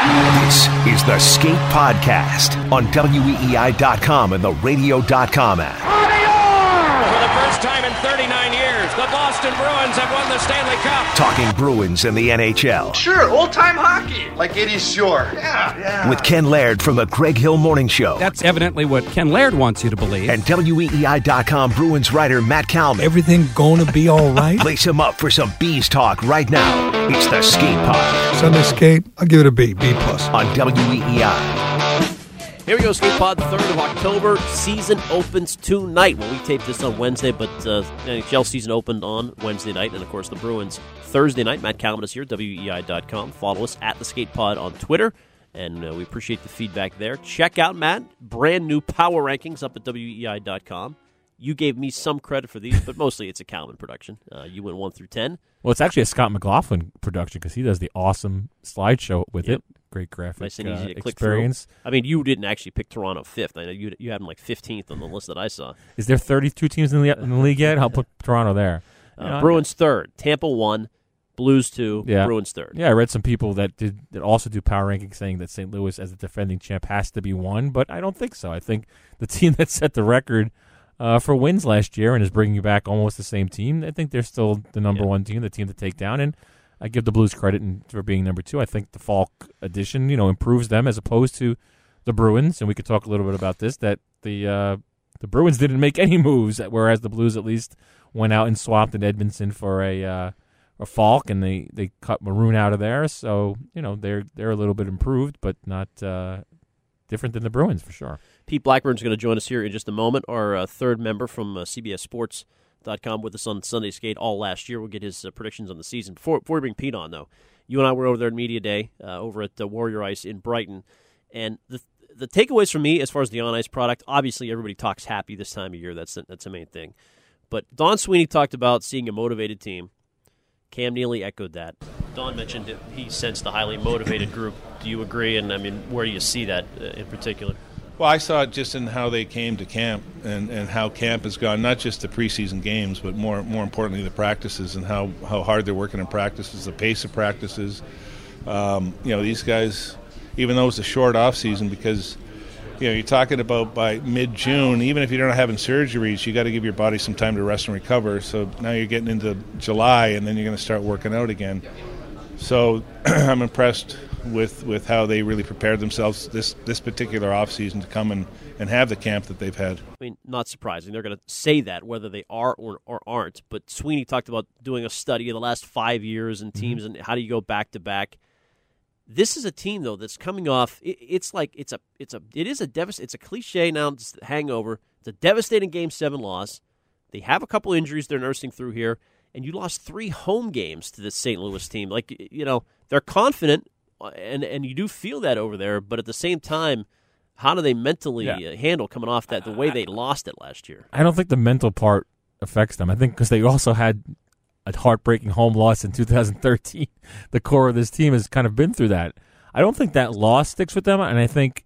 This is the Skate Podcast on WEEI.com and the radio.com app. For the first time in 39 years, the Boston Bruins have won the Stanley Cup. Talking Bruins and the NHL. Sure, old time hockey. Like it is sure. Yeah, yeah. With Ken Laird from the Greg Hill Morning Show. That's evidently what Ken Laird wants you to believe. And WEEI.com Bruins writer Matt Kalman. Everything gonna be all right? Lace him up for some bees talk right now. It's the Skate Pod Sunday skate, I'll give it a B, B plus. on WEEI. Here we go, Skate Pod, 3rd of October. Season opens tonight. Well, we taped this on Wednesday, but uh, NHL season opened on Wednesday night. And, of course, the Bruins Thursday night. Matt is here, WEEI.com. Follow us at the Skate Pod on Twitter. And uh, we appreciate the feedback there. Check out, Matt, brand new power rankings up at WEEI.com. You gave me some credit for these, but mostly it's a Kalman production. Uh, you went 1 through 10. Well, it's actually a Scott McLaughlin production because he does the awesome slideshow with Yep. it. Great graphic Nice and uh, easy to click experience. through. I mean, you didn't actually pick Toronto fifth. I know you you had them like 15th on the list that I saw. Is there 32 teams in the, in the league yet? I'll put Toronto there. Uh, You know, Bruins third, Tampa one, Blues two, Yeah. Bruins third. Yeah, I read some people that did that also do power rankings saying that St. Louis, as the defending champ, has to be one, but I don't think so. I think the team that set the record uh, for wins last year and is bringing back almost the same team, I think they're still the number Yeah. one team, the team to take down, and I give the Blues credit in, for being number two. I think the Faulk addition, you know, improves them as opposed to the Bruins, and we could talk a little bit about this. That the uh, the Bruins didn't make any moves, whereas the Blues at least went out and swapped an Edmundson for a uh, a Faulk, and they, they cut Maroon out of there. So you know they're they're a little bit improved, but not uh, different than the Bruins for sure. Pete Blackburn's going to join us here in just a moment. Our uh, third member from uh, CBSSports.com with us on Sunday Skate all last year. We'll get his uh, predictions on the season. Before, before we bring Pete on, though, you and I were over there at Media Day uh, over at uh, Warrior Ice in Brighton. And the the takeaways from me as far as the on ice product, obviously everybody talks happy this time of year. That's the, that's the main thing. But Don Sweeney talked about seeing a motivated team. Cam Neely echoed that. Don mentioned he sensed a highly motivated group. Do you agree? And I mean, where do you see that uh, in particular? Well, I saw it just in how they came to camp and, and how camp has gone, not just the preseason games, but more more importantly the practices and how, how hard they're working in practices, the pace of practices. Um, you know, these guys, even though it's a short off season, because you know you're talking about by mid June, even if you're not having surgeries, you got to give your body some time to rest and recover. So now you're getting into July, and then you're going to start working out again. So I'm impressed with, with how they really prepared themselves this, this particular offseason to come and, and have the camp that they've had. I mean, not surprising. They're going to say that whether they are or, or aren't. But Sweeney talked about doing a study of the last five years and mm-hmm. teams and how do you go back to back. This is a team though that's coming off. It, it's like it's a it's a it is a devast, It's a cliche now. It's hangover. It's a devastating Game Seven loss. They have a couple injuries they're nursing through here, and you lost three home games to this St. Louis team. Like you know, they're confident, and and you do feel that over there. But at the same time, how do they mentally Yeah. uh, handle coming off that the way they lost it last year? I don't think the mental part affects them. I think because they also had a heartbreaking home loss in 2013. The core of this team has kind of been through that. I don't think that loss sticks with them, and I think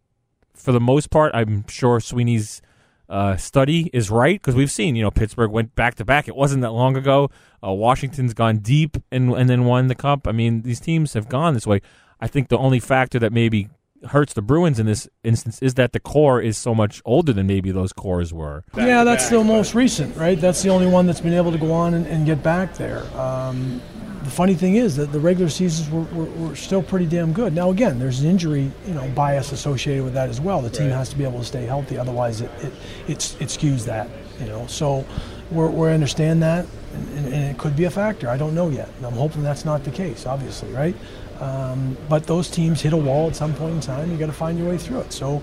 for the most part, I'm sure Sweeney's uh, study is right because we've seen, you know, Pittsburgh went back to back. It wasn't that long ago. Uh, Washington's gone deep and and then won the cup. I mean, these teams have gone this way. I think the only factor that maybe hurts the Bruins in this instance is that the core is so much older than maybe those cores were. Yeah, that's the most recent, right? That's the only one that's been able to go on and, and get back there. Um, the funny thing is that the regular seasons were, were, were still pretty damn good. Now, again, there's an injury, you know, bias associated with that as well. The team has to be able to stay healthy, otherwise it it, it's, it skews that, you know. So we're, we understand that, and, and it could be a factor. I don't know yet, and I'm hoping that's not the case, obviously, right? Um, but those teams hit a wall at some point in time. You got to find your way through it. So,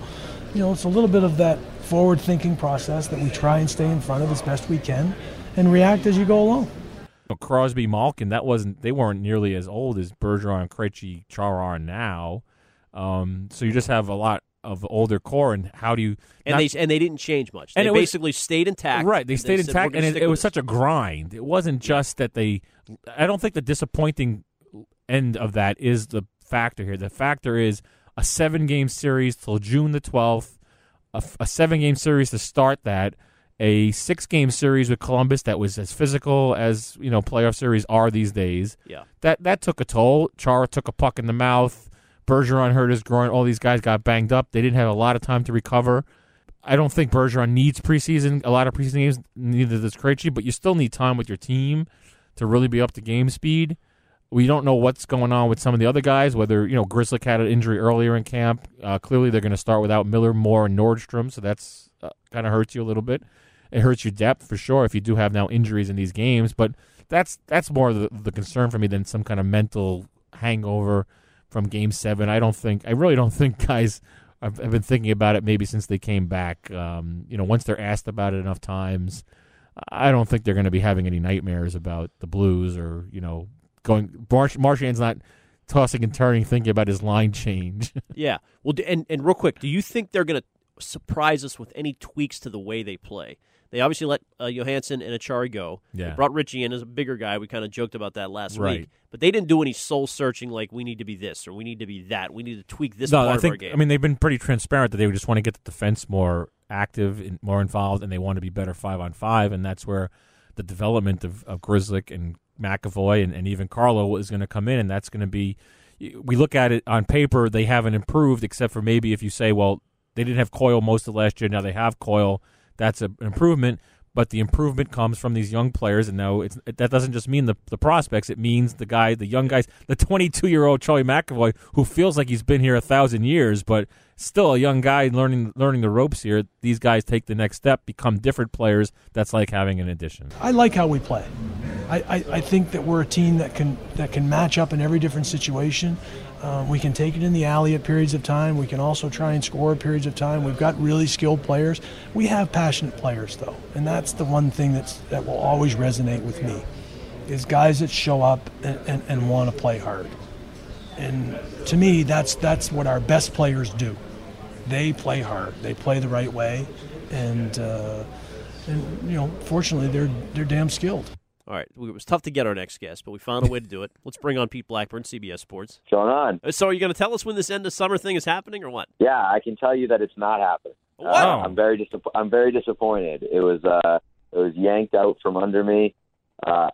you know, it's a little bit of that forward-thinking process that we try and stay in front of as best we can, and react as you go along. know, Crosby, Malkin, that wasn't they weren't nearly as old as Bergeron, Krejci, Char are now. Um, so you just have a lot of older core, and how do you? And not- they and they didn't change much. And they it was- basically stayed intact. right? They stayed said, intact, "We're and it, it was this." such a grind. It wasn't just that they. I don't think the disappointing end of that is the factor here. The factor is a seven game series till June the twelfth, A seven game series to start that. A six game series with Columbus that was as physical as you know playoff series are these days. Yeah. that that took a toll. Chara took a puck in the mouth. Bergeron hurt his groin. All these guys got banged up. They didn't have a lot of time to recover. I don't think Bergeron needs preseason, a lot of preseason games, neither does Krejci, but you still need time with your team to really be up to game speed. We don't know what's going on with some of the other guys, whether, you know, Grzelcyk had an injury earlier in camp. Uh, clearly, they're going to start without Miller, Moore, and Nordstrom, so that's uh, kind of hurts you a little bit. It hurts your depth for sure if you do have now injuries in these games, but that's that's more the, the concern for me than some kind of mental hangover from Game Seven. I don't think I really don't think guys. I've, I've been thinking about it maybe since they came back. Um, you know, once they're asked about it enough times, I don't think they're going to be having any nightmares about the Blues or you know going. Marsh, Marchand's not tossing and turning thinking about his line change. yeah. Well, and and real quick, do you think they're going to surprise us with any tweaks to the way they play? They obviously let uh, Johansson and Acciari go. Yeah. They brought Ritchie in as a bigger guy. We kind of joked about that last Right. week. But they didn't do any soul searching like we need to be this or we need to be that. We need to tweak this no, part I of think our game. I mean they've been pretty transparent that they just want to get the defense more active and more involved, and they want to be better five on five, and that's where the development of, of Grzelcyk and McAvoy and, and even Carlo is going to come in, and that's going to be. We look at it on paper; they haven't improved, except for maybe if you say, well, they didn't have Coyle most of last year, now they have Coyle. That's a, an improvement. But the improvement comes from these young players, and now it's, that doesn't just mean the the prospects. It means the guy, the young guys, the 22 year old Charlie McAvoy, who feels like he's been here a thousand years, but still a young guy learning learning the ropes here. These guys take the next step, become different players. That's like having an addition. I like how we play. I, I, I think that we're a team that can that can match up in every different situation. Uh, we can take it in the alley at periods of time. We can also try and score at periods of time. We've got really skilled players. We have passionate players though, and that's the one thing that's that will always resonate with me, is guys that show up and, and, and want to play hard. And to me, that's that's what our best players do. They play hard. They play the right way, and uh, and you know, fortunately, they're they're damn skilled. All right. It was tough to get our next guest, but we found a way to do it. Let's bring on Pete Blackburn, CBS Sports. going on? Uh, So, are you going to tell us when this end of summer thing is happening or what? Yeah, I can tell you that it's not happening. Uh, Wow. I'm very disapp- I'm very disappointed. It was uh, it was yanked out from under me. Uh,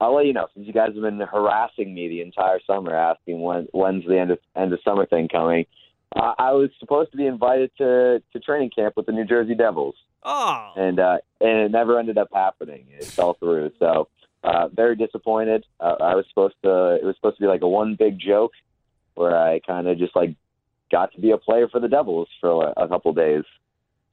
I'll let you know since you guys have been harassing me the entire summer, asking when when's the end of end of summer thing coming. Uh, I was supposed to be invited to to training camp with the New Jersey Devils, Oh. and uh, and it never ended up happening. It fell through. So uh, very disappointed. Uh, I was supposed to. It was supposed to be like a one big joke, where I kind of just like got to be a player for the Devils for a, a couple days,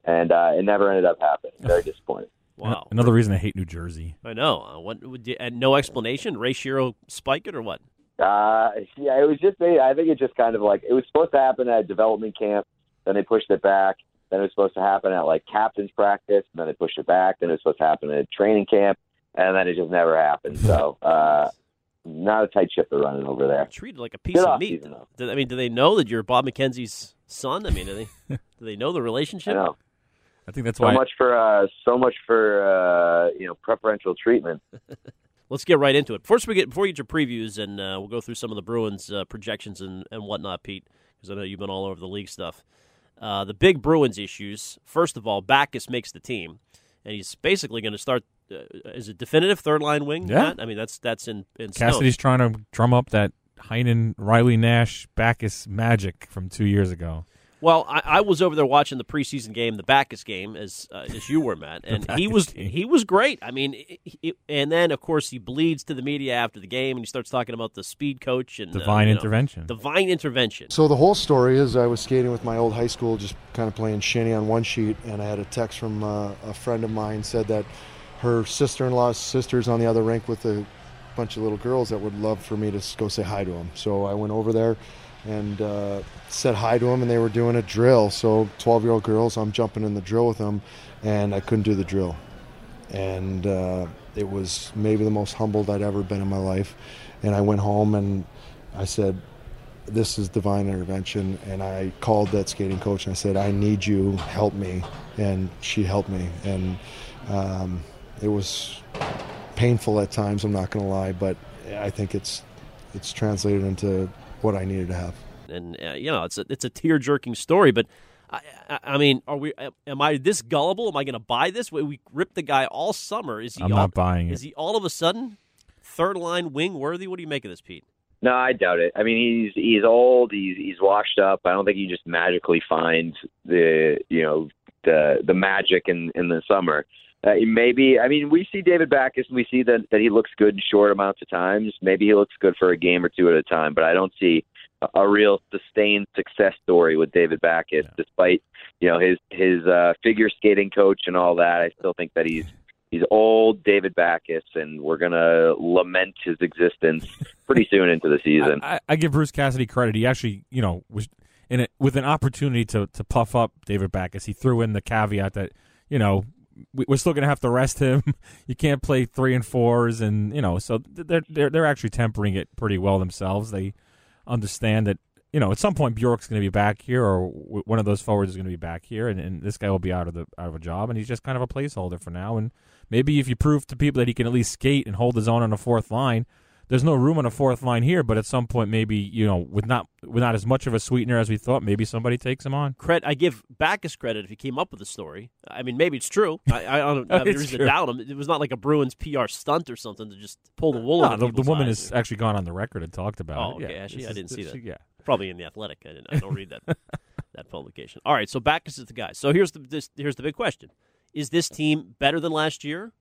and uh, it never ended up happening. Very disappointed. Wow. Another reason I hate New Jersey. I know. Uh, what, would you- and no explanation? Ray Shero spike it or what? Uh, yeah, it was just. I think it just kind of like it was supposed to happen at development camp. Then they pushed it back. Then it was supposed to happen at like captain's practice. And then they pushed it back. Then it was supposed to happen at training camp. And then it just never happened. So, uh, not a tight ship they're running over there. Treated like a piece Good of meat. season, though. Do- I mean, do they know that you're Bob McKenzie's son? I mean, do they do they know the I relationship? know. I think that's So why. much for uh, so much for uh, you know preferential treatment. Let's get right into it. First, we get before we get your previews, and uh, we'll go through some of the Bruins uh, projections and, and whatnot, Pete, because I know you've been all over the league stuff. Uh, the big Bruins issues. First of all, Backes makes the team, and he's basically going to start uh, as a definitive third line wing. Yeah. Matt? I mean that's that's in in stone. Cassidy's trying to drum up that Heinen, Riley Nash, Backes magic from two years ago. Well, I, I was over there watching the preseason game, the Backes game, as uh, as you were, Matt, and he was game. he was great. I mean, it, it- and then of course he bleeds to the media after the game, and he starts talking about the speed coach and uh, Divine know, intervention. divine intervention. So the whole story is I was skating with my old high school, just kind of playing shinny on one sheet, and I had a text from uh, a friend of mine said that her sister-in-law's sister's on the other rink with a bunch of little girls that would love for me to go say hi to them. So I went over there and uh, said hi to them, and they were doing a drill. So 12-year-old girls, I'm jumping in the drill with them, and I couldn't do the drill, and uh, it was maybe the most humbled I'd ever been in my life. And I went home and I said, this is divine intervention. And i called that skating coach and i said i need you. Help me. And she helped me. And um, it was painful at times i'm not going to lie but i think it's it's translated into what i needed to have and uh, you know it's a it's a tear jerking story. But I, I, I mean, are we? Am I this gullible? Am I going to buy this? We, we ripped the guy all summer. Is he? I'm all, not buying Is it. he all of a sudden third line wing worthy? What do you make of this, Pete? No, I doubt it. I mean, he's he's old. He's he's washed up. I don't think you just magically find the you know the the magic in in the summer. Uh, maybe I mean we see David Backes and we see that that he looks good in short amounts of times. Maybe he looks good for a game or two at a time, but I don't see a, a real sustained success story with David Backes, yeah. despite you know his his uh, figure skating coach and all that. I still think that he's he's old David Backes, and we're gonna lament his existence pretty soon into the season. I, I, give Bruce Cassidy credit. He actually, you know, was in it with an opportunity to to puff up David Backes. He threw in the caveat that you know we're still going to have to rest him. You can't play three and fours, and you know, so they're they're they're actually tempering it pretty well themselves. They understand that you know at some point Bjork's going to be back here, or one of those forwards is going to be back here, and, and this guy will be out of the out of a job, and he's just kind of a placeholder for now. And maybe if you prove to people that he can at least skate and hold his own on the fourth line, there's no room on a fourth line here, but at some point, maybe you know, with not with not as much of a sweetener as we thought, maybe somebody takes him on. Credit, I give Backes credit if he came up with the story. I mean, maybe it's true. I, I don't have any reason to doubt him. It was not like a Bruins PR stunt or something to just pull the wool. No, the, the woman has actually gone on the record and talked about oh, it. okay, yeah, actually, I didn't see that. Yeah, probably in the Athletic. I, didn't, I don't read that that publication. All right, so Backes is the guy. So here's the this, here's the big question: Is this team better than last year?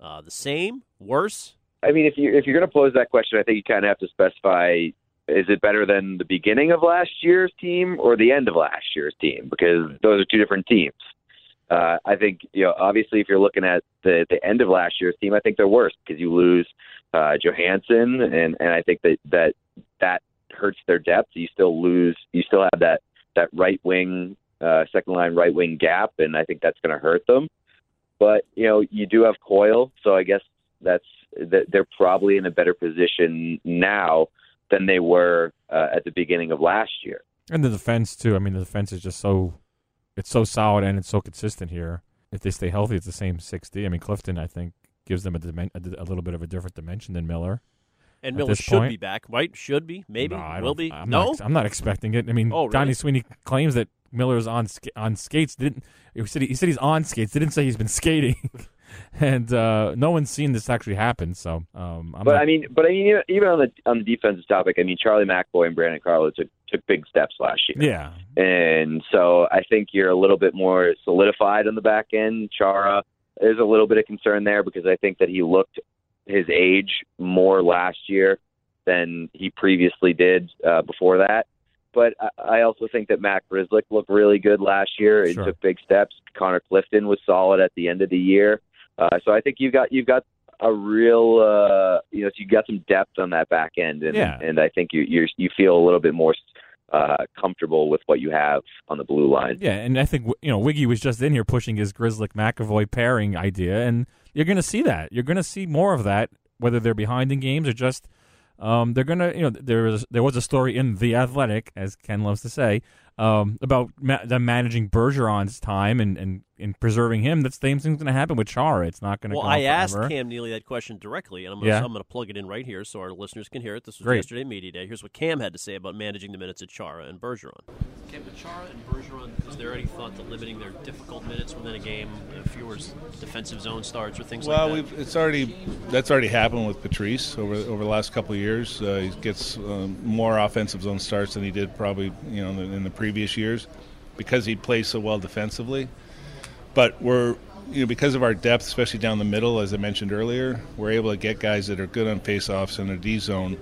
Uh, the same? Worse? I mean, if you if you're going to pose that question, I think you kind of have to specify: is it better than the beginning of last year's team or the end of last year's team? Because those are two different teams. Uh, I think you know, obviously, if you're looking at the the end of last year's team, I think they're worse because you lose uh, Johansson, and and I think that that that hurts their depth. You still lose. You still have that that right wing, uh, second line right wing gap, and I think that's going to hurt them. But you know, you do have Coyle, so I guess that's that they're probably in a better position now than they were uh, at the beginning of last year. And the defense too. I mean, the defense is just so it's so solid and it's so consistent here. If they stay healthy, it's the same sixty. I mean, Clifton, I think, gives them a, dimen- a, a little bit of a different dimension than Miller. And Miller should point. be back, right? Should be, maybe, no, will be. I'm no, not, I'm not expecting it. I mean, oh, really? Donnie Sweeney claims that Miller's on on skates. Didn't he said he, he said he's on skates? Didn't say he's been skating. and uh, no one's seen this actually happen. So, um, but not... I mean, but I mean, even on the on the defensive topic, I mean, Charlie McAvoy and Brandon Carlo took took big steps last year. Yeah, and so I think you're a little bit more solidified on the back end. Chara is a little bit of concern there because I think that he looked his age more last year than he previously did uh, before that. But I also think that Matt Grzelcyk looked really good last year and sure. took big steps. Connor Clifton was solid at the end of the year. Uh, so I think you've got you've got a real uh, you know so you got some depth on that back end, and yeah. and I think you you you feel a little bit more uh, comfortable with what you have on the blue line. Yeah, and I think you know Wiggy was just in here pushing his Grzelcyk McAvoy pairing idea, and you're going to see that. You're going to see more of that, whether they're behind in games or just. Um, they're gonna, you know, there was there was a story in the Athletic, as Ken loves to say, um, about ma- them managing Bergeron's time and, and, and preserving him. That same thing's going to happen with Chara. It's not going to. Well, go I asked forever. Cam Neely that question directly, and I'm going Yeah. to plug it in right here so our listeners can hear it. This was Great. yesterday media day. Here's what Cam had to say about managing the minutes at Chara and Bergeron. Cam, with Chara and Bergeron, is there any thought to limiting their difficult minutes within a game, uh, fewer defensive zone starts or things Well, like that? Well it's already that's already happened with Patrice over over the last couple of years. Uh, he gets um, more offensive zone starts than he did probably you know in the, in the previous years because he plays so well defensively. But we're you know because of our depth, especially down the middle, as I mentioned earlier, we're able to get guys that are good on faceoffs in the D zone.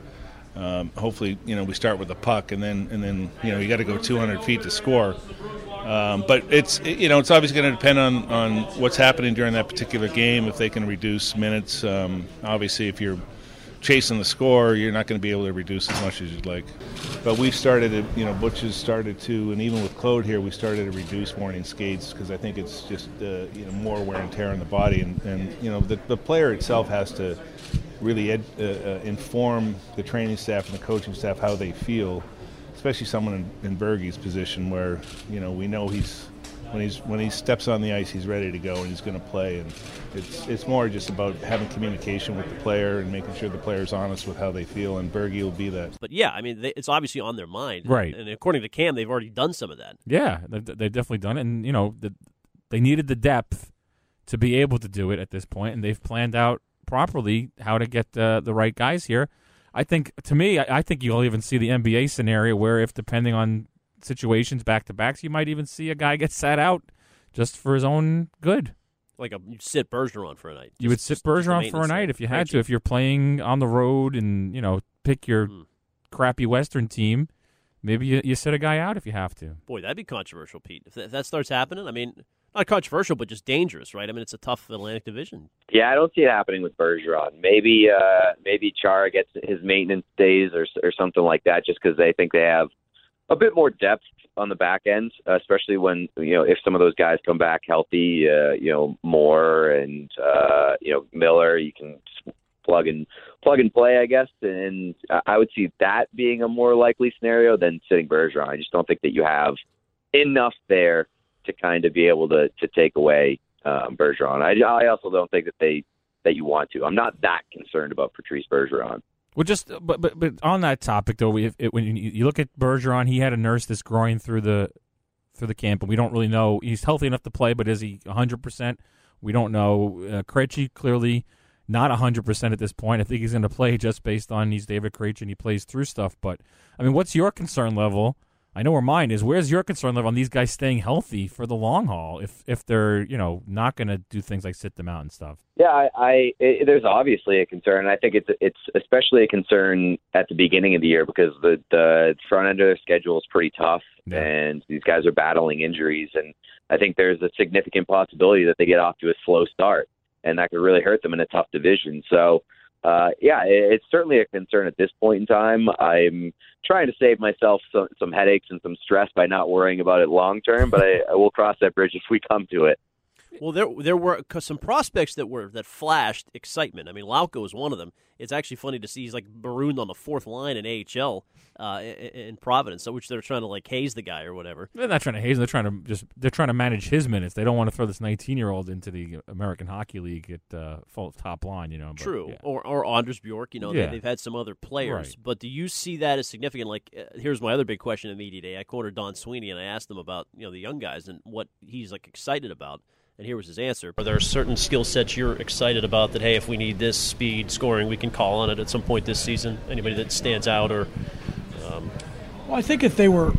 Um, hopefully, you know we start with the puck, and then and then you know you got to go 200 feet to score. Um, but it's you know it's obviously going to depend on, on what's happening during that particular game. If they can reduce minutes, um, obviously if you're chasing the score, you're not going to be able to reduce as much as you'd like. But we've started to, you know, Butch has started to, and even with Claude here, we started to reduce morning skates because I think it's just uh, you know more wear and tear on the body, and, and you know the, the player itself has to really ed, uh, uh, inform the training staff and the coaching staff how they feel especially someone in, in Bergey's position where you know we know he's when he's when he steps on the ice he's ready to go and he's going to play and it's it's more just about having communication with the player and making sure the player's honest with how they feel and Bergey will be that. But yeah, I mean, they, it's obviously on their mind, Right. And according to Cam, they've already done some of that. Yeah, they've, they've definitely done it, and you know the, they needed the depth to be able to do it at this point, and they've planned out properly how to get uh, the right guys here. I think to me, I, I think you'll even see the NBA scenario where if depending on situations back to backs, you might even see a guy get sat out just for his own good. Like a you sit Bergeron for a night. You would sit just- just Bergeron for a night if you had to. If you're playing on the road and you know pick your Hmm. crappy Western team, maybe you, you sit a guy out if you have to. Boy, that'd be controversial, Pete. If that, if that starts happening, I mean, not controversial, but just dangerous, right? I mean, it's a tough Atlantic Division. Yeah, I don't see it happening with Bergeron. Maybe uh, maybe Chara gets his maintenance days or or something like that, just because they think they have a bit more depth on the back end, especially when you know if some of those guys come back healthy. Uh, you know, Moore and uh, you know Miller, you can plug and plug and play, I guess. And I would see that being a more likely scenario than sitting Bergeron. I just don't think that you have enough there to kind of be able to to take away um, Bergeron. I, I also don't think that they that you want to. I'm not that concerned about Patrice Bergeron. Well, just but but but on that topic though, if, it, when you, you look at Bergeron, he had a nurse that's groin through the through the camp, and we don't really know he's healthy enough to play, but is he 100? percent We don't know. Uh, Krejci clearly not 100 percent at this point. I think he's going to play just based on he's David Krejci and he plays through stuff. But I mean, what's your concern level? I know where mine is. Where's your concern level on these guys staying healthy for the long haul? If if they're you know not going to do things like sit them out and stuff. Yeah, I, I it, there's obviously a concern. I think it's it's especially a concern at the beginning of the year because the the front end of their schedule is pretty tough, and these guys are battling injuries, and I think there's a significant possibility that they get off to a slow start, and that could really hurt them in a tough division. So. Uh, yeah, it, it's certainly a concern at this point in time. I'm trying to save myself some, some headaches and some stress by not worrying about it long term, but I, I will cross that bridge if we come to it. Well, there there were some prospects that were that flashed excitement. I mean, Lauko was one of them. It's actually funny to see he's like marooned on the fourth line in AHL uh, in, in Providence, so which they're trying to like haze the guy or whatever. They're not trying to haze. him. They're trying to just they're trying to manage his minutes. They don't want to throw this 19 year old into the American Hockey League at uh, full top line. You know, but, True, yeah. or or Anders Bjork. You know, Yeah. they, they've had some other players, Right. but do you see that as significant? Like, uh, here's my other big question in media day. I cornered Don Sweeney and I asked him about you know the young guys and what he's like excited about. And here was his answer. Are there certain skill sets you're excited about that, hey, if we need this speed scoring, we can call on it at some point this season? Anybody that stands out or. Um, Well, I think if they were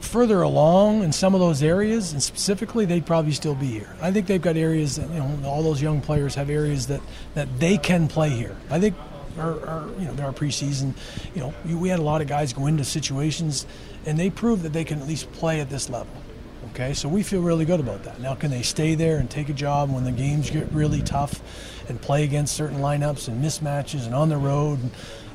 further along in some of those areas, and specifically, they'd probably still be here. I think they've got areas that you know all those young players have areas that that they can play here. I think. Our, our, you know, our preseason, you know, we had a lot of guys go into situations, and they proved that they can at least play at this level. Okay, so we feel really good about that. Now, can they stay there and take a job when the games get really tough, and play against certain lineups and mismatches and on the road?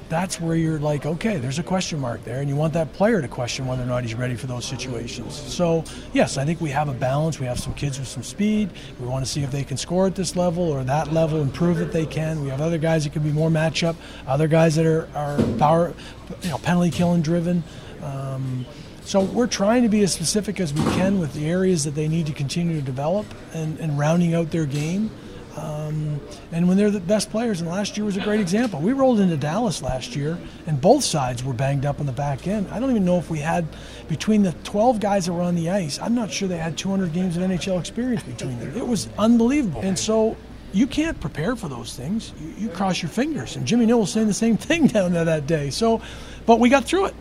That's where you're like, okay, there's a question mark there, and you want that player to question whether or not he's ready for those situations. So, yes, I think we have a balance. We have some kids with some speed. We want to see if they can score at this level or that level and prove that they can. We have other guys that can be more matchup, other guys that are, are power, you know, penalty killing driven. Um, so we're trying to be as specific as we can with the areas that they need to continue to develop and, and rounding out their game. Um, and when they're the best players, and last year was a great example. We rolled into Dallas last year, and both sides were banged up on the back end. I don't even know if we had, between the 12 guys that were on the ice, I'm not sure they had 200 games of NHL experience between them. It was unbelievable. And so you can't prepare for those things. You, you cross your fingers. And Jimmy Nill was saying the same thing down there that day. So, but we got through it.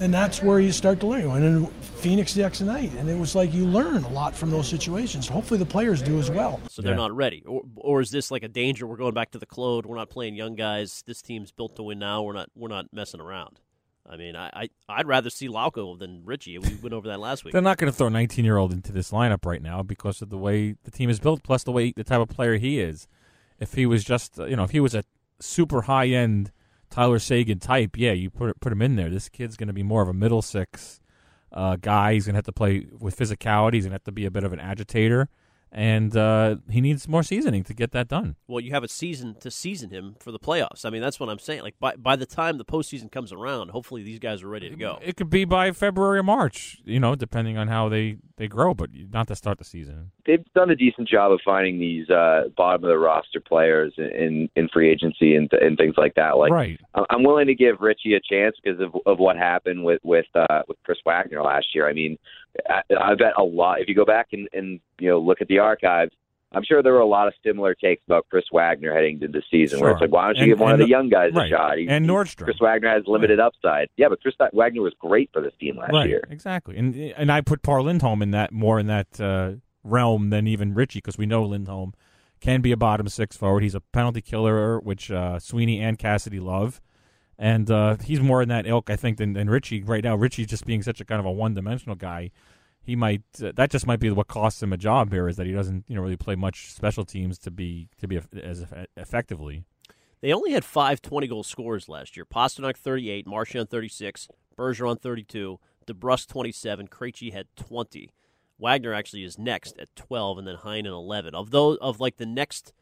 And that's where you start to learn. And in Phoenix the next night, and it was like you learn a lot from those situations. Hopefully, the players do as well. So they're not ready, or or is this like a danger? We're going back to the Claude. We're not playing young guys. This team's built to win now. We're not. We're not messing around. I mean, I, I I'd rather see Lauko than Ritchie. We went over that last week. They're not going to throw a 19 year old into this lineup right now because of the way the team is built, plus the way the type of player he is. If he was just, uh, you know, if he was a super high end Tyler Seguin type, yeah, you put put him in there. This kid's going to be more of a middle six uh, guy. He's going to have to play with physicality. He's going to have to be a bit of an agitator, and uh, he needs more seasoning to get that done. Well, you have a season to season him for the playoffs. I mean, that's what I'm saying. Like by by the time the postseason comes around, hopefully these guys are ready to go. It could be by February or March, you know, depending on how they they grow, but not to start the season. they've done a decent job of finding these uh, bottom of the roster players in in free agency and and things like that. Like, Right. I- I'm willing to give Ritchie a chance because of of what happened with with uh, with Chris Wagner last year. I mean, I, I bet a lot. If you go back and and you know look at the archives, I'm sure there were a lot of similar takes about Chris Wagner heading into the season, where it's like, why don't you And- give one of the the- young guys right. a shot? He- And Nordstrom. Chris Wagner has limited upside. Yeah, but Chris Wagner was great for this team last right, year. exactly. And and I put Par Lindholm in that more in that uh, realm than even Ritchie because we know Lindholm can be a bottom six forward. He's a penalty killer, which uh, Sweeney and Cassidy love, and uh, he's more in that ilk, I think, than, than Ritchie right now. Ritchie just being such a kind of a one dimensional guy. He might uh, that just might be what costs him a job here is that he doesn't you know really play much special teams to be to be as effectively. They only had five 20 goal scorers last year. Pastrnak 38, Marchand 36, Bergeron 32, DeBrusk 27, Krejci had 20. Wagner actually is next at 12, and then Heinen 11. Of those, of like the next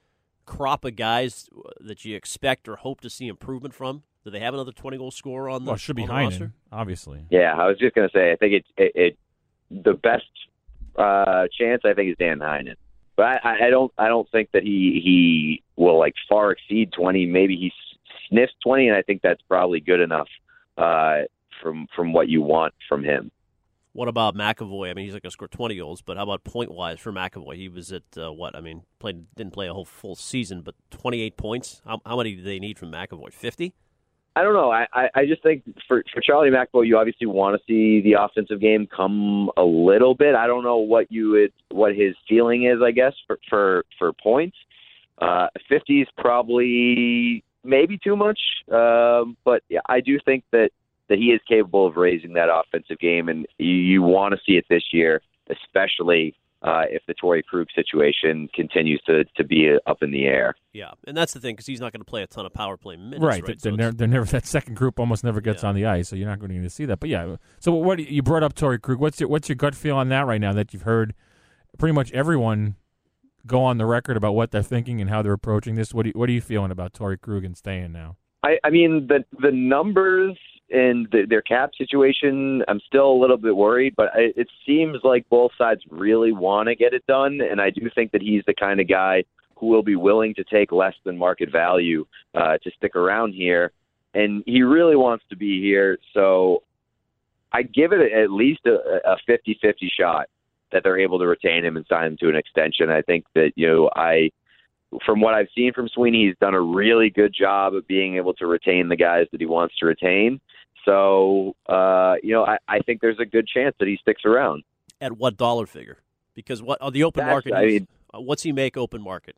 crop of guys that you expect or hope to see improvement from, do they have another 20 goal scorer on the, Well, it should be on roster? Heinen, obviously. Yeah, I was just gonna say, I think it, it, it the best uh, chance I think is Dan Heinen, but I- I, I don't I don't think that he he will like far exceed twenty. Maybe he s- sniffs twenty, and I think that's probably good enough uh, from from what you want from him. What about McAvoy? I mean, he's not going to score 20 goals, but how about point wise for McAvoy? He was at uh, what? I mean, played didn't play a whole full season, but 28 points. How, how many do they need from McAvoy? 50? I don't know. I, I, I just think for, for Charlie McAvoy, you obviously want to see the offensive game come a little bit. I don't know what you would, what his feeling is. I guess for for, for points, uh, fifty is probably maybe too much. Um, but yeah, I do think that that he is capable of raising that offensive game, and you, you want to see it this year, especially uh, if the Torrey Krug situation continues to to be up in the air. Yeah, and that's the thing because he's not going to play a ton of power play minutes. right. Right. They're, So they're, it's- they're never that second group almost never gets on the ice, so you're not going to see that. But yeah, so what you brought up Torrey Krug? What's your what's your gut feel on that right now? That you've heard pretty much everyone go on the record about what they're thinking and how they're approaching this. What do you, what are you feeling about Torrey Krug and staying now? I, I mean the the numbers and the, their cap situation. I'm still a little bit worried, but I, it seems like both sides really want to get it done, and I do think that he's the kind of guy who will be willing to take less than market value uh, to stick around here, and he really wants to be here. So I give it at least a, a 50-50 shot that they're able to retain him and sign him to an extension. I think that you know I from what I've seen from Sweeney, he's done a really good job of being able to retain the guys that he wants to retain. So, uh, you know, I, I think there's a good chance that he sticks around. at what dollar figure? Because what on the open That's- market? I he's- mean- uh, what's he make open market?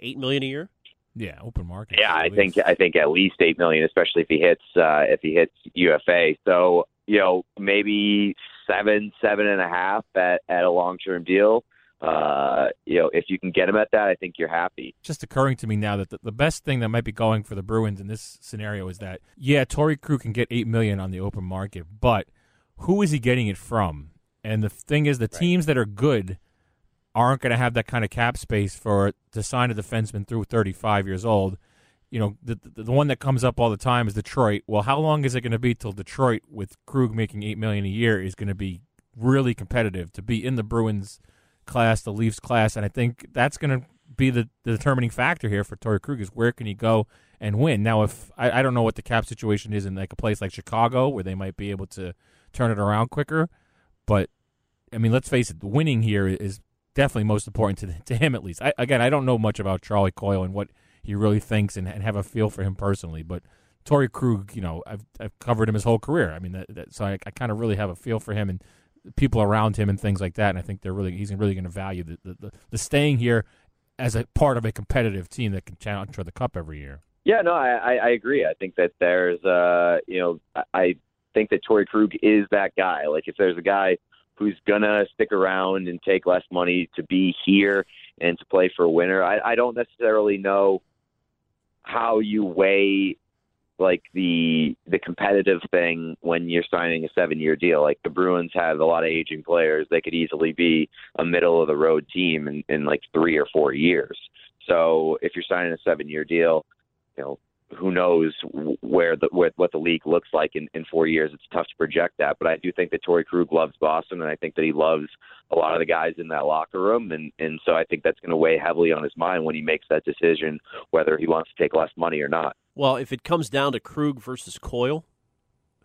Eight million a year. Yeah, open market. Yeah, I think I think at least eight million, especially if he hits uh, if he hits UFA. So you know maybe seven, seven and a half at at a long term deal. Uh, you know, if you can get him at that, I think you're happy. just occurring to me now that the, the best thing that might be going for the Bruins in this scenario is that yeah, Torrey Krug can get eight million on the open market, but who is he getting it from? And the thing is, the teams that are good aren't going to have that kind of cap space for to sign a defenseman through 35 years old. You know, the, the the one that comes up all the time is Detroit. Well, how long is it going to be till Detroit, with Krug making eight million a year, is going to be really competitive to be in the Bruins class, the Leafs class, and I think that's going to be the, the determining factor here for Torrey Krug is where can he go and win. Now, if I, I don't know what the cap situation is in like a place like Chicago where they might be able to turn it around quicker, but I mean, let's face it, winning here is definitely most important to to him at least. I, again, I don't know much about Charlie Coyle and what he really thinks and, and have a feel for him personally, but Torrey Krug, you know, I've I've covered him his whole career. I mean, that, that, so I, I kind of really have a feel for him and people around him and things like that. And I think they're really he's really going to value the, the, the, the staying here as a part of a competitive team that can challenge for the cup every year. Yeah, no, I, I, agree. I think that there's, uh, you know, I- think that Torrey Krug is that guy. Like, if there's a guy who's gonna stick around and take less money to be here and to play for a winner, I, I don't necessarily know how you weigh like the the competitive thing when you're signing a seven year deal. Like the Bruins have a lot of aging players. They could easily be a middle of the road team in, in like three or four years. So if you're signing a seven year deal, you know, who knows where the where, what the league looks like in, in four years. It's tough to project that, but I do think that Torrey Krug loves Boston, and I think that he loves a lot of the guys in that locker room, and and so I think that's going to weigh heavily on his mind when he makes that decision whether he wants to take less money or not. Well, if it comes down to Krug versus Coyle,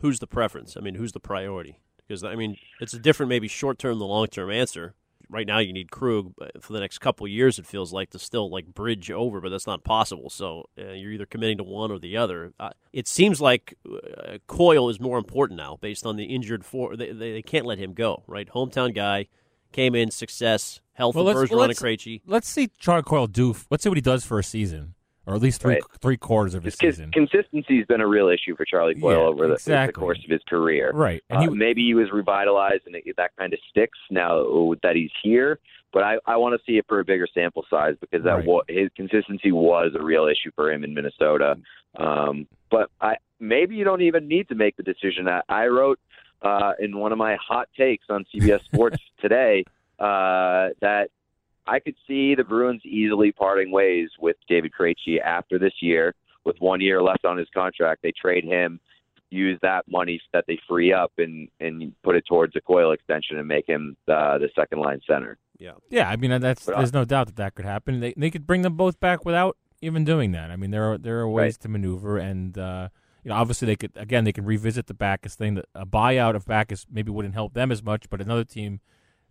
who's the preference? I mean, who's the priority? Because I mean, it's a different, maybe short term than long term answer. right now you need Krug but for the next couple of years. It feels like to still like bridge over, but that's not possible. So uh, you're either committing to one or the other. Uh, it seems like uh, Coyle is more important now, based on the injured four. They, they, they can't let him go. Right, hometown guy came in success, health Well, well, let's- Bergeron well, and let's- Krejci. Let's see Charlie Coyle do. Let's see what he does for a season, or at least three Right. three quarters of his season. Consistency's been a real issue for Charlie Coyle Yeah, over the, the course of his career. Right, and Uh, maybe he was revitalized and it, that kind of sticks now that he's here. But I, I want to see it for a bigger sample size because that Right. his consistency was a real issue for him in Minnesota. Um, but I maybe you don't even need to make the decision. I, I wrote uh, in one of my hot takes on CBS Sports today uh, that I could see the Bruins easily parting ways with David Krejci after this year. With one year left on his contract, they trade him, use that money that they free up, and and put it towards a Coyle extension and make him uh, the second line center. Yeah, Yeah, I mean that's But there's no doubt that that could happen. They they could bring them both back without even doing that. I mean there are there are ways to maneuver, and uh, you know obviously they could again they can revisit the Backes thing. That a buyout of Backes maybe wouldn't help them as much, but another team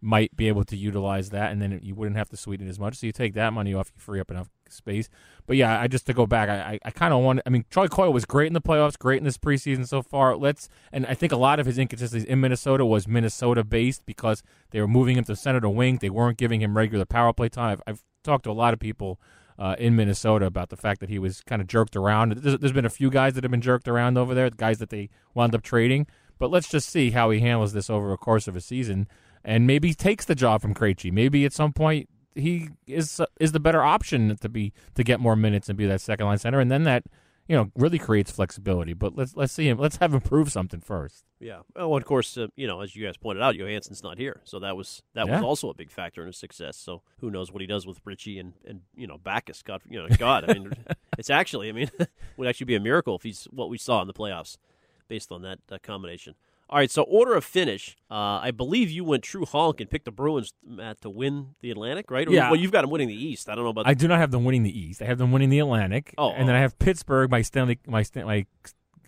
might be able to utilize that, and then you wouldn't have to sweeten as much. So you take that money off, you free up enough space. But yeah, I just to go back, I I, I kind of want. I mean, Charlie Coyle was great in the playoffs, great in this preseason so far. Let's and I think a lot of his inconsistencies in Minnesota was Minnesota based because they were moving him to center to wing. They weren't giving him regular power play time. I've, I've talked to a lot of people. Uh, in Minnesota, about the fact that he was kind of jerked around. There's, there's been a few guys that have been jerked around over there, the guys that they wound up trading. But let's just see how he handles this over a course of a season, and maybe he takes the job from Krejci. Maybe at some point he is is the better option to be to get more minutes and be that second line center, and then that you know really creates flexibility. But let's let's see him. Let's have him prove something first. Yeah. Well, of course, uh, you know, as you guys pointed out, Johansson's not here, so that was that was also a big factor in his success. So who knows what he does with Ritchie and and you know Backes? God, you know, God. I mean, it's actually, I mean, would actually be a miracle if he's what we saw in the playoffs, based on that, that combination. All right, so order of finish. Uh, I believe you went true honk and picked the Bruins, Matt, to win the Atlantic, right? Or- Yeah. Well, you've got them winning the East. I don't know about. I do not have them winning the East. I have them winning the Atlantic. Oh, and then I have Pittsburgh, my Stanley my Stan- my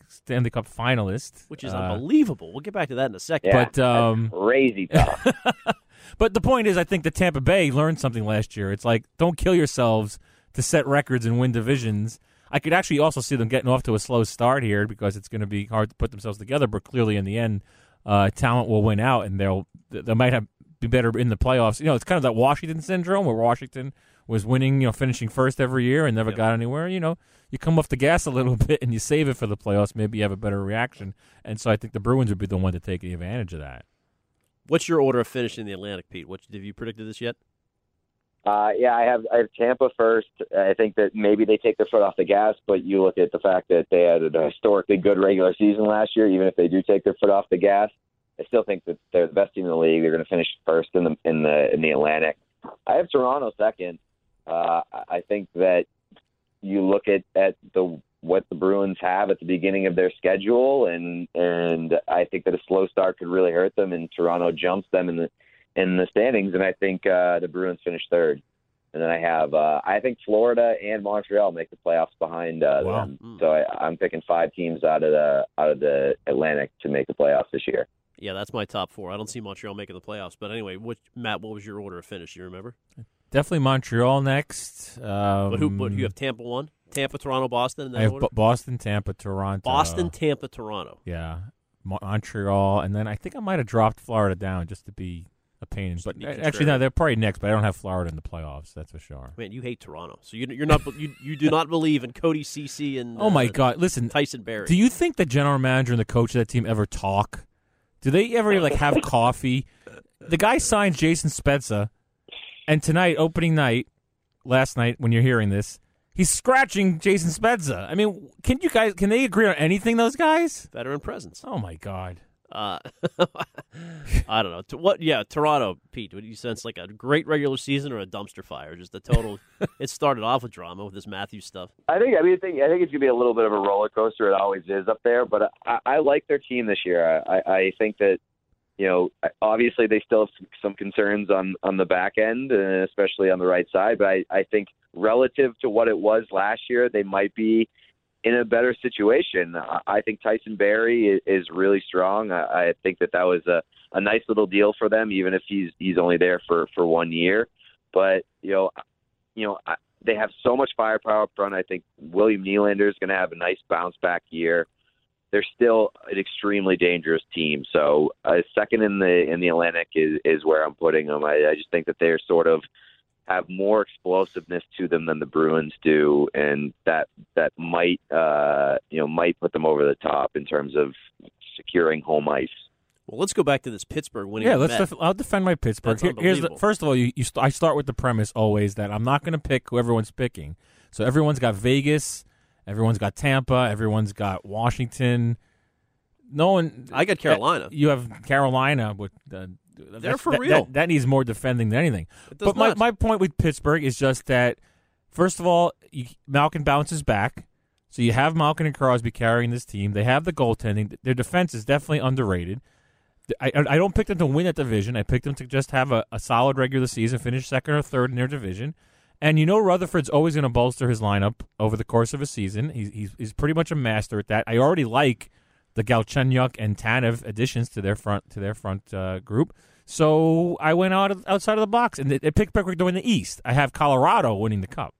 Stanley Cup finalist, which is Uh, unbelievable. We'll get back to that in a second. Yeah, But, um, crazy tough. But the point is, I think that Tampa Bay learned something last year. It's like don't kill yourselves to set records and win divisions. I could actually also see them getting off to a slow start here because it's going to be hard to put themselves together. But clearly, in the end, uh, talent will win out, and they'll they might have be better in the playoffs. You know, it's kind of that Washington syndrome where Washington was winning, you know, finishing first every year and never Yep. got anywhere. You know, you come off the gas a little bit and you save it for the playoffs. Maybe you have a better reaction, and so I think the Bruins would be the one to take advantage of that. What's your order of finish in the Atlantic, Pete? What have you predicted this yet? Uh, yeah, I have I have Tampa first. I think that maybe they take their foot off the gas, but you look at the fact that they had a historically good regular season last year. Even if they do take their foot off the gas, I still think that they're the best team in the league. They're going to finish first in the in the in the Atlantic. I have Toronto second. Uh, I- think that you look at at the what the Bruins have at the beginning of their schedule, and and I think that a slow start could really hurt them, and Toronto jumps them in the in the standings, and I think uh, the Bruins finish third. And then I have uh, I think Florida and Montreal make the playoffs behind uh, Wow. them. So I, I'm picking five teams out of the out of the Atlantic to make the playoffs this year. Yeah, that's my top four. I don't see Montreal making the playoffs, but anyway, what, Matt, what was your order of finish? You remember? Definitely Montreal next. Um, but who? But you have Tampa one, Tampa, Toronto, Boston. In that I have order? Bo- Boston, Tampa, Toronto. Boston, Tampa, Toronto. Yeah, Mo- Montreal, and then I think I might have dropped Florida down just to be a pain. But actually, no, they're probably next. But I don't have Florida in the playoffs. That's for sure. Man, you hate Toronto, so you, you're not you you do not believe in Cody Ceci and Oh my uh, God! Listen, Tyson Barrie. Do you think the general manager and the coach of that team ever talk? Do they ever like have coffee? The guy signs Jason Spezza, and tonight, opening night, last night when you're hearing this, he's scratching Jason Spezza. I mean, can you guys can they agree on anything? Those guys? veteran presence? Oh my God! Uh, I don't know. To what? Yeah, Toronto, Pete. Would you sense like a great regular season or a dumpster fire? Just a total. it started off with drama with this Matthews stuff. I think I mean I think, I think it's gonna be a little bit of a roller coaster. It always is up there, but I, I like their team this year. I, I think that you know obviously they still have some concerns on on the back end, and especially on the right side. But I, I think relative to what it was last year, they might be in a better situation. I, think Tyson Barrie is, really strong. I, I think that that was a, a nice little deal for them, even if he's he's only there for for one year. But you know, you know, I, they have so much firepower up front. I think William Nylander is going to have a nice bounce back year. They're still an extremely dangerous team. So uh, second in the in the Atlantic is is where I'm putting them. I, I just think that they're sort of have more explosiveness to them than the Bruins do, and that that might uh, you know might put them over the top in terms of securing home ice. Well, let's go back to this Pittsburgh winning. Yeah, let's. Def- I'll defend my Pittsburgh. Here- here's the, first of all, you, you st- I start with the premise always that I'm not going to pick who everyone's picking. So everyone's got Vegas, everyone's got Tampa, everyone's got Washington. No one. I got Carolina. You have Carolina with. Uh, They're for that- real. That, that needs more defending than anything. But my, not. my point with Pittsburgh is just that, first of all, you, Malkin bounces back. So you have Malkin and Crosby carrying this team. They have the goaltending. Their defense is definitely underrated. I, I I don't pick them to win that division. I picked them to just have a, a solid regular season, finish second or third in their division. And you know Rutherford's always going to bolster his lineup over the course of a season. He's, he's he's pretty much a master at that. I already like the Galchenyuk and Tanev additions to their front to their front uh, group. So I went out of, outside of the box and it, they picked Pittsburgh to win the East. I have Colorado winning the Cup.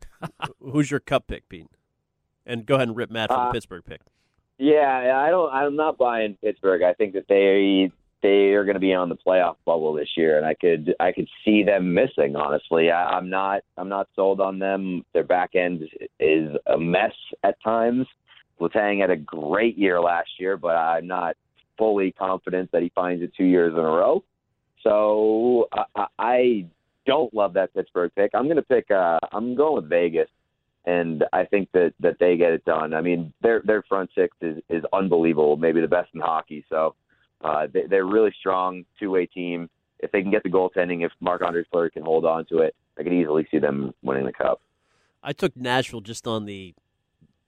Who's your cup pick, Pete? And go ahead and rip Matt for the Uh, Pittsburgh pick. Yeah, I don't. I'm not buying Pittsburgh. I think that they they are going to be on the playoff bubble this year, and I could I could see them missing. Honestly, I, I'm not I'm not sold on them. Their back end is a mess at times. Letang had a great year last year, but I'm not fully confident that he finds it two years in a row. So I, I- don't love that Pittsburgh pick. I'm going to pick. Uh, I'm going with Vegas and I think that that they get it done. I mean, their their front six is is unbelievable, maybe the best in hockey. So uh, they, they're really strong two way team. If they can get the goaltending, if Marc Andre Fleury can hold on to it, I could easily see them winning the cup. I took Nashville just on the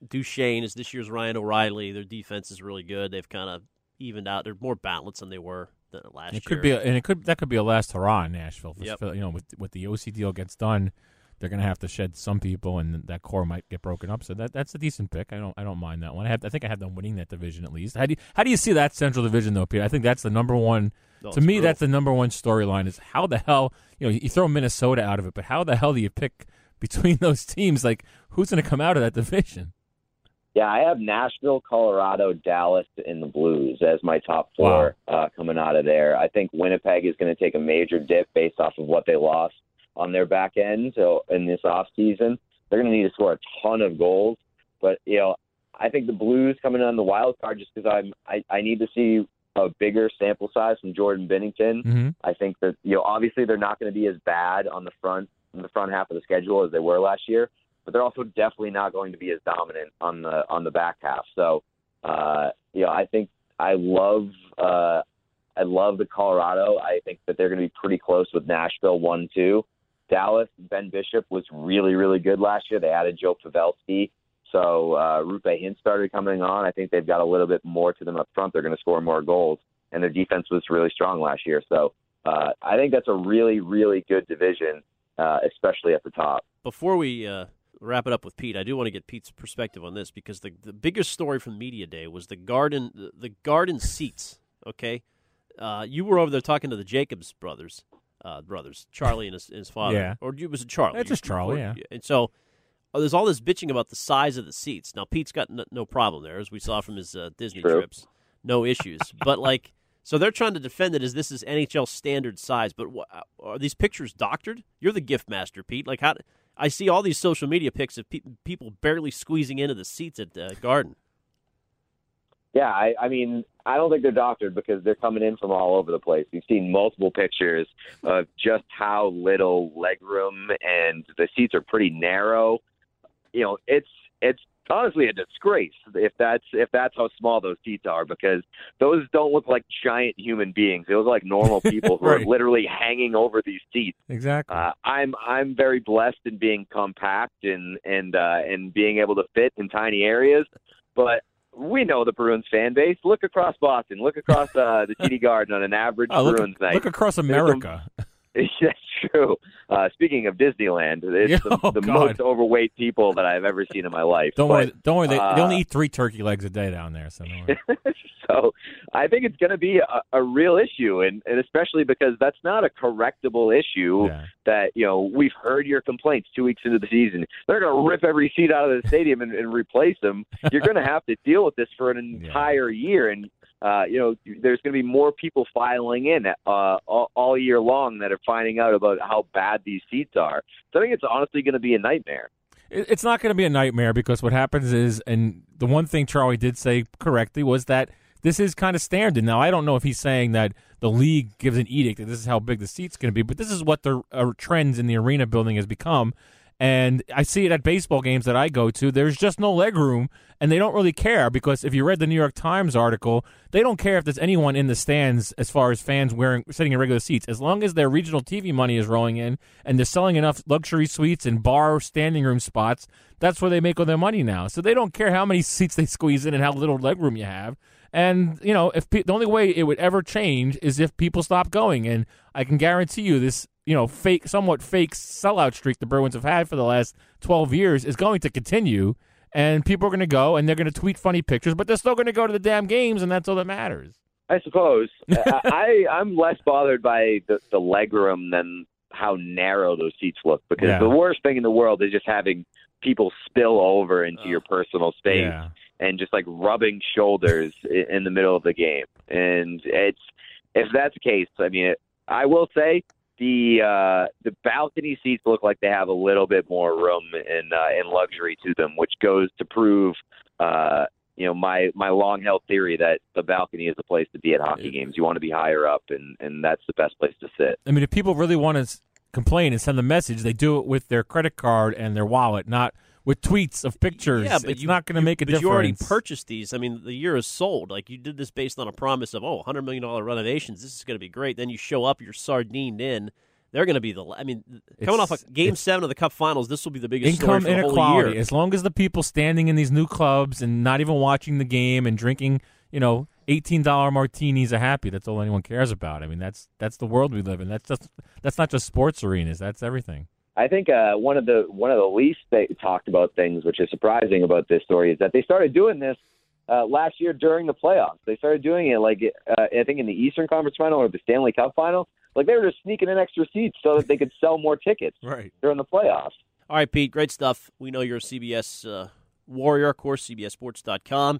Duchene is this year's Ryan O'Reilly. Their defense is really good. They've kind of evened out. They're more balanced than they were than last It year. could be, a, and it could that could be a last hurrah in Nashville. Yep. You know, with with the OC deal gets done, they're going to have to shed some people, and that core might get broken up. So that that's a decent pick. I don't I don't mind that one. I have I think I have them winning that division at least. How do you, how do you see that Central Division though, Peter? I think that's the number one. Oh, to me, brutal. that's the number one storyline. Is how the hell you know you throw Minnesota out of it, but how the hell do you pick between those teams? Like who's going to come out of that division? Yeah, I have Nashville, Colorado, Dallas, and the Blues as my top four uh, coming out of there. I think Winnipeg is going to take a major dip based off of what they lost on their back end so in this off season. They're going to need to score a ton of goals, but you know, I think the Blues coming on the wild card just because I'm I, I need to see a bigger sample size from Jordan Binnington. Mm-hmm. I think that you know obviously they're not going to be as bad on the front on the front half of the schedule as they were last year, but they're also definitely not going to be as dominant on the on the back half. So, uh, you know, I think I love uh, I love the Colorado. I think that they're going to be pretty close with Nashville one two. Dallas Ben Bishop was really really good last year. They added Joe Pavelski. So uh, Roope Hintz started coming on. I think they've got a little bit more to them up front. They're going to score more goals, and their defense was really strong last year. So uh, I think that's a really, really good division, uh, especially at the top. Before we uh, wrap it up with Pete, I do want to get Pete's perspective on this because the the biggest story from media day was the garden the, the garden seats. Okay, uh, you were over there talking to the Jacobs brothers, uh, brothers Charlie and his, and his father, Yeah. or you- was it Charlie? It's just You- you Charlie, were- yeah. And so oh, there's all this bitching about the size of the seats. Now Pete's got no, no problem there, as we saw from his uh, Disney True. trips, no issues. but like, so they're trying to defend it as this is NHL standard size. But wha- are these pictures doctored? You're the gift master, Pete. Like how? I see all these social media pics of pe- people barely squeezing into the seats at uh, Garden. Yeah, I, I mean, I don't think they're doctored because they're coming in from all over the place. We've seen multiple pictures of just how little legroom, and the seats are pretty narrow. You know, it's it's honestly a disgrace if that's if that's how small those seats are because those don't look like giant human beings. They look like normal people who Right. are literally hanging over these seats. Exactly. Uh, I'm I'm very blessed in being compact and and uh, and being able to fit in tiny areas, but we know the Bruins fan base. Look across Boston. Look across uh, the TD Garden on an average oh, look, Bruins night. look across America. some- America. That's true. Uh, speaking of Disneyland, it's the, Oh, the God. most overweight people that I've ever seen in my life. Don't But, worry. Don't worry. They, they uh, only eat three turkey legs a day down there. So so I think it's going to be a, a real issue, and, and especially because that's not a correctable issue. Yeah. That you know we've heard your complaints two weeks into the season. They're going to rip every seat out of the stadium and, and replace them. You're going to have to deal with this for an entire year, and uh, you know there's going to be more people filing in uh, all, all year long that are finding out about how bad these seats are. So I think it's honestly going to be a nightmare. It's not going to be a nightmare because what happens is, and the one thing Charlie did say correctly was that this is kind of standard. Now, I don't know if he's saying that the league gives an edict that this is how big the seat's going to be, but this is what the uh, trends in the arena building has become. And I see it at baseball games that I go to. There's just no leg room, and they don't really care because if you read the New York Times article, they don't care if there's anyone in the stands as far as fans wearing sitting in regular seats. As long as their regional TV money is rolling in and they're selling enough luxury suites and bar standing room spots, that's where they make all their money now. So they don't care how many seats they squeeze in and how little leg room you have. And you know, if pe- the only way it would ever change is if people stop going, and I can guarantee you this, you know, fake, somewhat fake sellout streak the Bruins have had for the last twelve years is going to continue, and people are going to go and they're going to tweet funny pictures, but they're still going to go to the damn games, and that's all that matters. I suppose. I, I I'm less bothered by the, the leg room than how narrow those seats look because Yeah. the worst thing in the world is just having people spill over into your personal space Yeah. and just like rubbing shoulders in the middle of the game. And it's if that's the case, I mean, I will say the uh, the balcony seats look like they have a little bit more room and uh, and luxury to them, which goes to prove. Uh, you know my my long held theory that the balcony is the place to be at hockey games. You want to be higher up, and and that's the best place to sit. I mean, if people really want to complain and send a message, they do it with their credit card and their wallet, not with tweets of pictures. Yeah, but it's you, not going to make a but difference. you already purchased these. I mean, the year is sold. Like you did this based on a promise of oh, hundred million dollar renovations. This is going to be great. Then you show up, you're sardined in. They're going to be the. I mean, coming off It's- a game seven of the Cup Finals, this will be the biggest income story for the whole inequality. year. As long as the people standing in these new clubs and not even watching the game and drinking, you know, eighteen dollar martinis are happy. That's all anyone cares about. I mean, that's that's the world we live in. That's just that's not just sports arenas. That's everything. I think uh, one of the one of the least they talked about things, which is surprising about this story, is that they started doing this uh, last year during the playoffs. They started doing it like uh, I think in the Eastern Conference Final or the Stanley Cup Final. Like they were just sneaking in extra seats so that they could sell more tickets right. during the playoffs. All right, Pete, great stuff. We know you're a CBS uh, warrior, of course, CBSSports.com.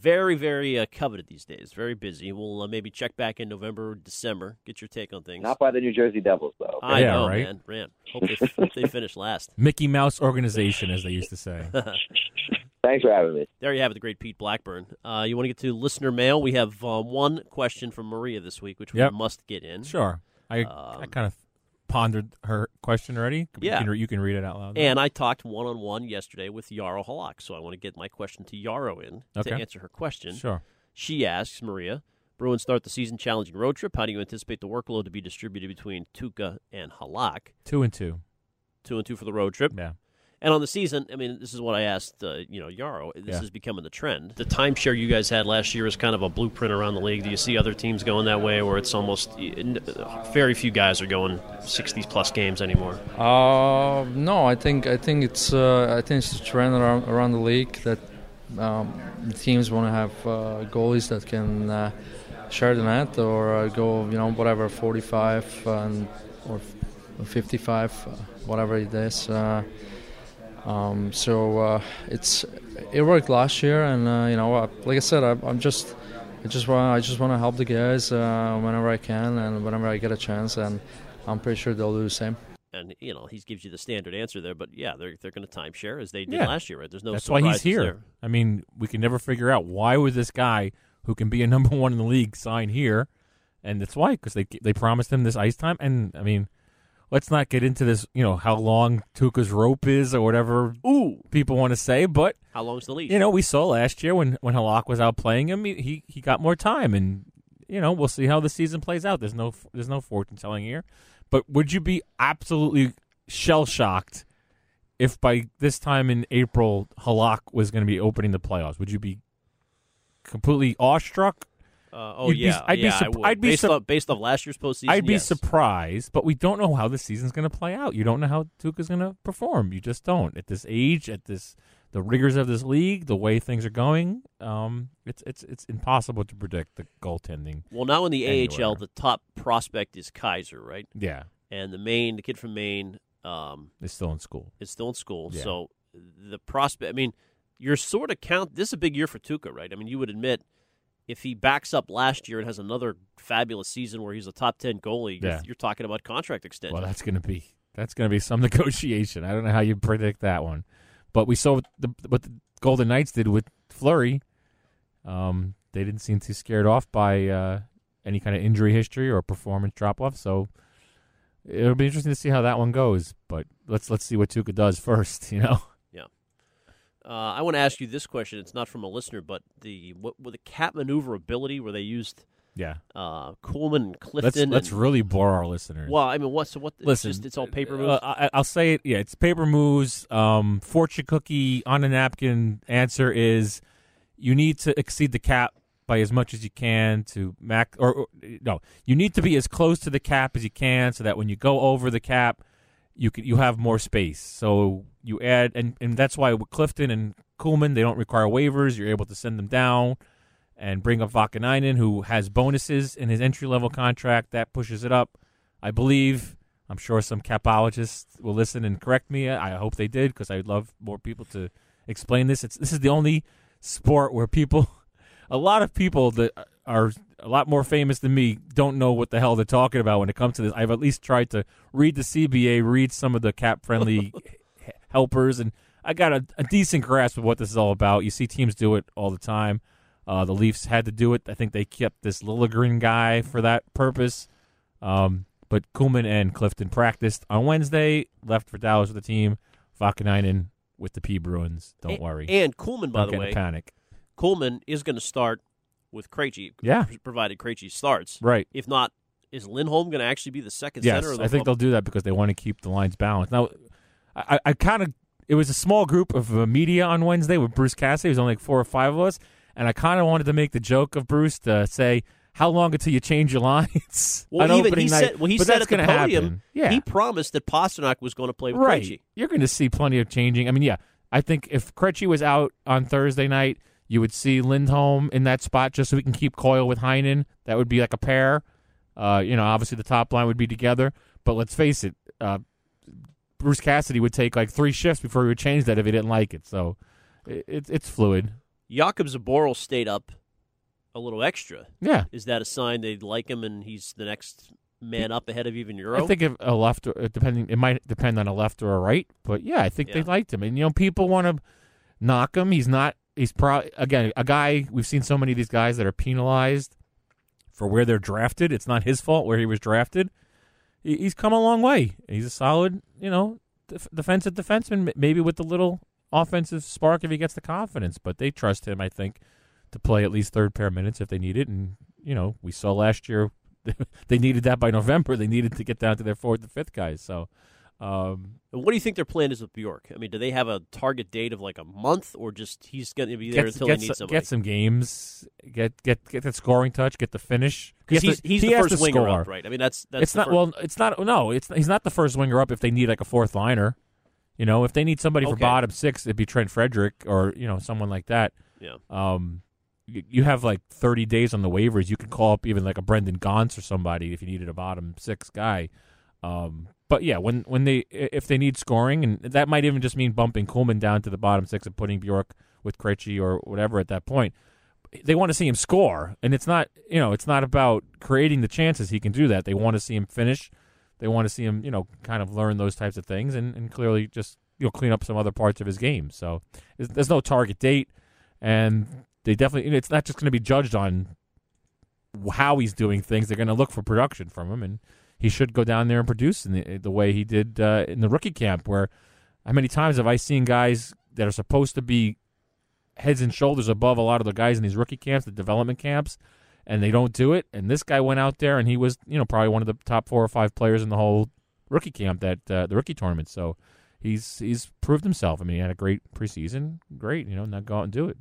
Very, very uh, coveted these days. Very busy. We'll uh, maybe check back in November or December. Get your take on things. Not by the New Jersey Devils though. I Yeah, know, right? man. Man, hope they, hope they finish last. Mickey Mouse organization, as they used to say. Thanks for having me. There you have it, the great Pete Blackburn. Uh, you want to get to listener mail? We have uh, one question from Maria this week, which Yep. we must get in. Sure. I I kind of pondered her question already. Yeah. You can, you can read it out loud. And I talked one on one yesterday with Jaro Halak, so I want to get my question to Jaro in Okay. to answer her question. Sure. She asks Maria, Bruins start the season challenging road trip. How do you anticipate the workload to be distributed between Tuukka and Halak? two and two. Two and two for the road trip. Yeah. And on the season, I mean, this is what I asked, uh, you know, Jaro. This Yeah. is becoming the trend. The timeshare you guys had last year is kind of a blueprint around the league. Do you see other teams going that way, where it's almost very few guys are going sixty plus games anymore? Uh, no, I think I think it's uh, I think it's a trend around around the league that um, teams want to have uh, goalies that can uh, share the net or uh, go you know whatever 45 and or 55 uh, whatever it is. Um, so uh, it's it worked last year, and uh, you know, uh, like I said, I, I'm just I just want I just want to help the guys uh, whenever I can and whenever I get a chance, and I'm pretty sure they'll do the same. And you know, he gives you the standard answer there, but yeah, they're they're going to timeshare as they did Yeah. last year, right? There's no That's why he's here. there. I mean, we can never figure out why would this guy who can be a number one in the league sign here, and that's why because they they promised him this ice time. And I mean, let's not get into this. You know how long Tuukka's rope is or whatever. Ooh, people want to say, but How long's the leash? you know we saw last year when when Halak was out playing him, he, he he got more time, and you know we'll see how the season plays out. There's no there's no fortune telling here, but would you be absolutely shell shocked if by this time in April Halak was going to be opening the playoffs? Would you be completely awestruck? Uh, oh You'd be- yeah, I'd be yeah. I sup- would. I'd be based off based off last year's postseason. I'd be yes. surprised, but we don't know how the season's going to play out. You don't know how Tuukka's going to perform. You just don't. At this age, at this the rigors of this league, the way things are going, um, it's it's it's impossible to predict the goaltending. Well, now in the anywhere. AHL, the top prospect is Keyser, right? Yeah. And the Maine, the kid from Maine, um, is still in school. Is still in school. Yeah. So the prospect. I mean, you're sort of count. This is a big year for Tuca, right? I mean, you would admit if he backs up last year and has another fabulous season where he's a top ten goalie, you're, Yeah. you're talking about contract extension. Well, that's going to be that's going to be some negotiation. I don't know how you predict that one, but we saw what the what the Golden Knights did with Fleury. Um, they didn't seem too scared off by uh, any kind of injury history or performance drop off. So it'll be interesting to see how that one goes. But let's let's see what Tuukka does first. You know. Uh, I want to ask you this question. It's not from a listener, but the what, what the cap maneuverability where they used Yeah. uh, Kuhlman and Let's Clifton. let's and, really bore our listeners. well, I mean, what's so what? It's Listen, just it's all paper uh, moves. I, I'll say it. Yeah, it's paper moves. Um, fortune cookie on a napkin. Answer is you need to exceed the cap by as much as you can to max. Or, or no, you need to be as close to the cap as you can, so that when you go over the cap, you can you have more space. So you add, and and that's why with Clifton and Kuhlman, they don't require waivers. You're able to send them down and bring up Vaakanainen, who has bonuses in his entry level contract. That pushes it up. I believe. I'm sure some capologists will listen and correct me. I hope they did because I'd love more people to explain this. It's this is the only sport where people, a lot of people that are a lot more famous than me, don't know what the hell they're talking about when it comes to this. I've at least tried to read the CBA, read some of the cap friendly helpers, and I got a, a decent grasp of what this is all about. You see teams do it all the time. Uh, the Leafs had to do it. I think they kept this Liljegren guy for that purpose. Um, but Kuhlman and Clifton practiced on Wednesday, left for Dallas with the team. Vaakanainen with the P Bruins. Don't And- worry. And Kuhlman, by Don't the get in a way, panic. Kuhlman is going to start with Krejci. Yeah. provided Krejci starts. Right. If not, is Lindholm going to actually be the second Yes, center? The I think they'll do that because they want to keep the lines balanced. Now, I, I kind of it was a small group of uh, media on Wednesday with Bruce Cassidy. It was only like four or five of us, and I kind of wanted to make the joke of Bruce to say, "How long until you change your lines?" Well, even he night? said, well, he But said at the podium, happen. Yeah, he promised that Pastrnak was going to play with right. Krejci. You're going to see plenty of changing. I mean, yeah, I think if Krejci was out on Thursday night, you would see Lindholm in that spot just so we can keep Coyle with Heinen. That would be like a pair. Uh, you know, obviously the top line would be together. But let's face it, uh, Bruce Cassidy would take like three shifts before he would change that if he didn't like it. So it, it's it's fluid. Jakub Zboril stayed up a little extra. Yeah. Is that a sign they like him and he's the next man up ahead of even Urho? I think if a left, or, uh, depending, it might depend on a left or a right, but yeah, I think they liked him. And you know, people want to knock him. He's not. He's probably again a guy. We've seen so many of these guys that are penalized for where they're drafted. It's not his fault where he was drafted. He, he's come a long way. He's a solid, you know, def- defensive defenseman. Maybe with the little offensive spark if he gets the confidence, but they trust him. I think to play at least third pair minutes if they need it. And you know, we saw last year they needed that by November. They needed to get down to their fourth and fifth guys. So, um, what do you think their plan is with Bjork? I mean, do they have a target date of like a month, or just he's going to be there until get, they need some, somebody? get some games, get get get that scoring touch, get the finish. Because he's, he's he the first winger score. up, right? I mean, that's that's it's not fir- well. It's not no. It's he's not the first winger up if they need like a fourth liner. You know, if they need somebody for bottom six, it'd be Trent Frederic or you know someone like that. Yeah. Um, you, you have like thirty days on the waivers. You could call up even like a Brendan Gaunce or somebody if you needed a bottom six guy. Um, but yeah, when when they if they need scoring, and that might even just mean bumping Kuhlman down to the bottom six and putting Bjork with Krejci or whatever at that point. They want to see him score, and it's not you know it's not about creating the chances. He can do that. They want to see him finish. They want to see him you know kind of learn those types of things, and, and clearly just you know clean up some other parts of his game. So there's, no target date, and they definitely you know, it's not just going to be judged on how he's doing things. They're going to look for production from him, and he should go down there and produce in the, the way he did uh, in the rookie camp. Where how many times have I seen guys that are supposed to be heads and shoulders above a lot of the guys in these rookie camps, the development camps, and they don't do it? And this guy went out there and he was, you know, probably one of the top four or five players in the whole rookie camp that uh, the rookie tournament. So he's he's proved himself. I mean, he had a great preseason. Great, you know, now go out and do it.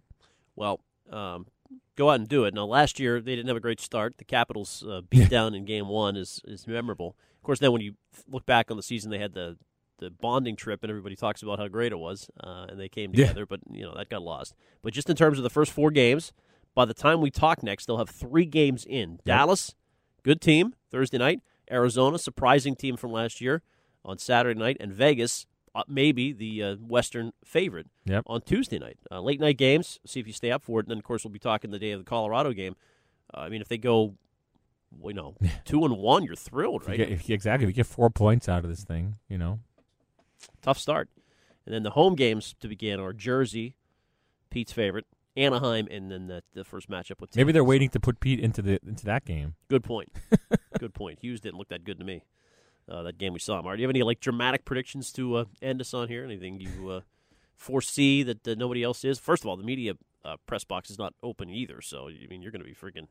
Well, um, go out and do it. Now, last year they didn't have a great start. The Capitals uh, beat down in Game One is is memorable. Of course, then when you look back on the season, they had the the bonding trip, and everybody talks about how great it was, uh, and they came Yeah. together. But you know that got lost. But just in terms of the first four games, by the time we talk next, they'll have three games in. Dallas, good team Thursday night. Arizona, surprising team from last year on Saturday night, and Vegas, maybe the uh, Western favorite Yep. on Tuesday night. Uh, late night games. See if you stay up for it. And then, of course, we'll be talking the day of the Colorado game. Uh, I mean, if they go, you know, two and one, you're thrilled, If you right? get- if you- exactly. If you get four points out of this thing, you know. Tough start. And then the home games to begin are Jersey, Pete's favorite, Anaheim, and then the, the first matchup with. Maybe they're waiting to put Pete into the into that game. Good point. good point. Hughes didn't look that good to me. Uh, that game we saw. Mark, do you have any like dramatic predictions to uh, end us on here? Anything you uh, foresee that nobody else is? First of all, the media uh, press box is not open either, so I mean you're going to be freaking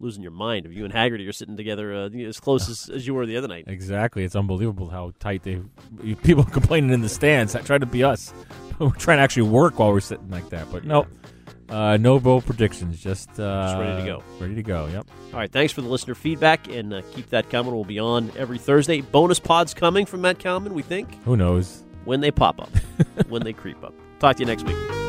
losing your mind if you and Haggerty are sitting together uh, as close as, as you were the other night. Exactly. It's unbelievable how tight they. People complaining in the stands try to be us. we're trying to actually work while we're sitting like that. But no, uh, no bold predictions. Just, uh, Just ready to go. Ready to go. Yep. All right, thanks for the listener feedback, and uh, keep that coming. We'll be on every Thursday. Bonus pods coming from Matt Kalman, we think, Who knows? when they pop up, when they creep up. Talk to you next week.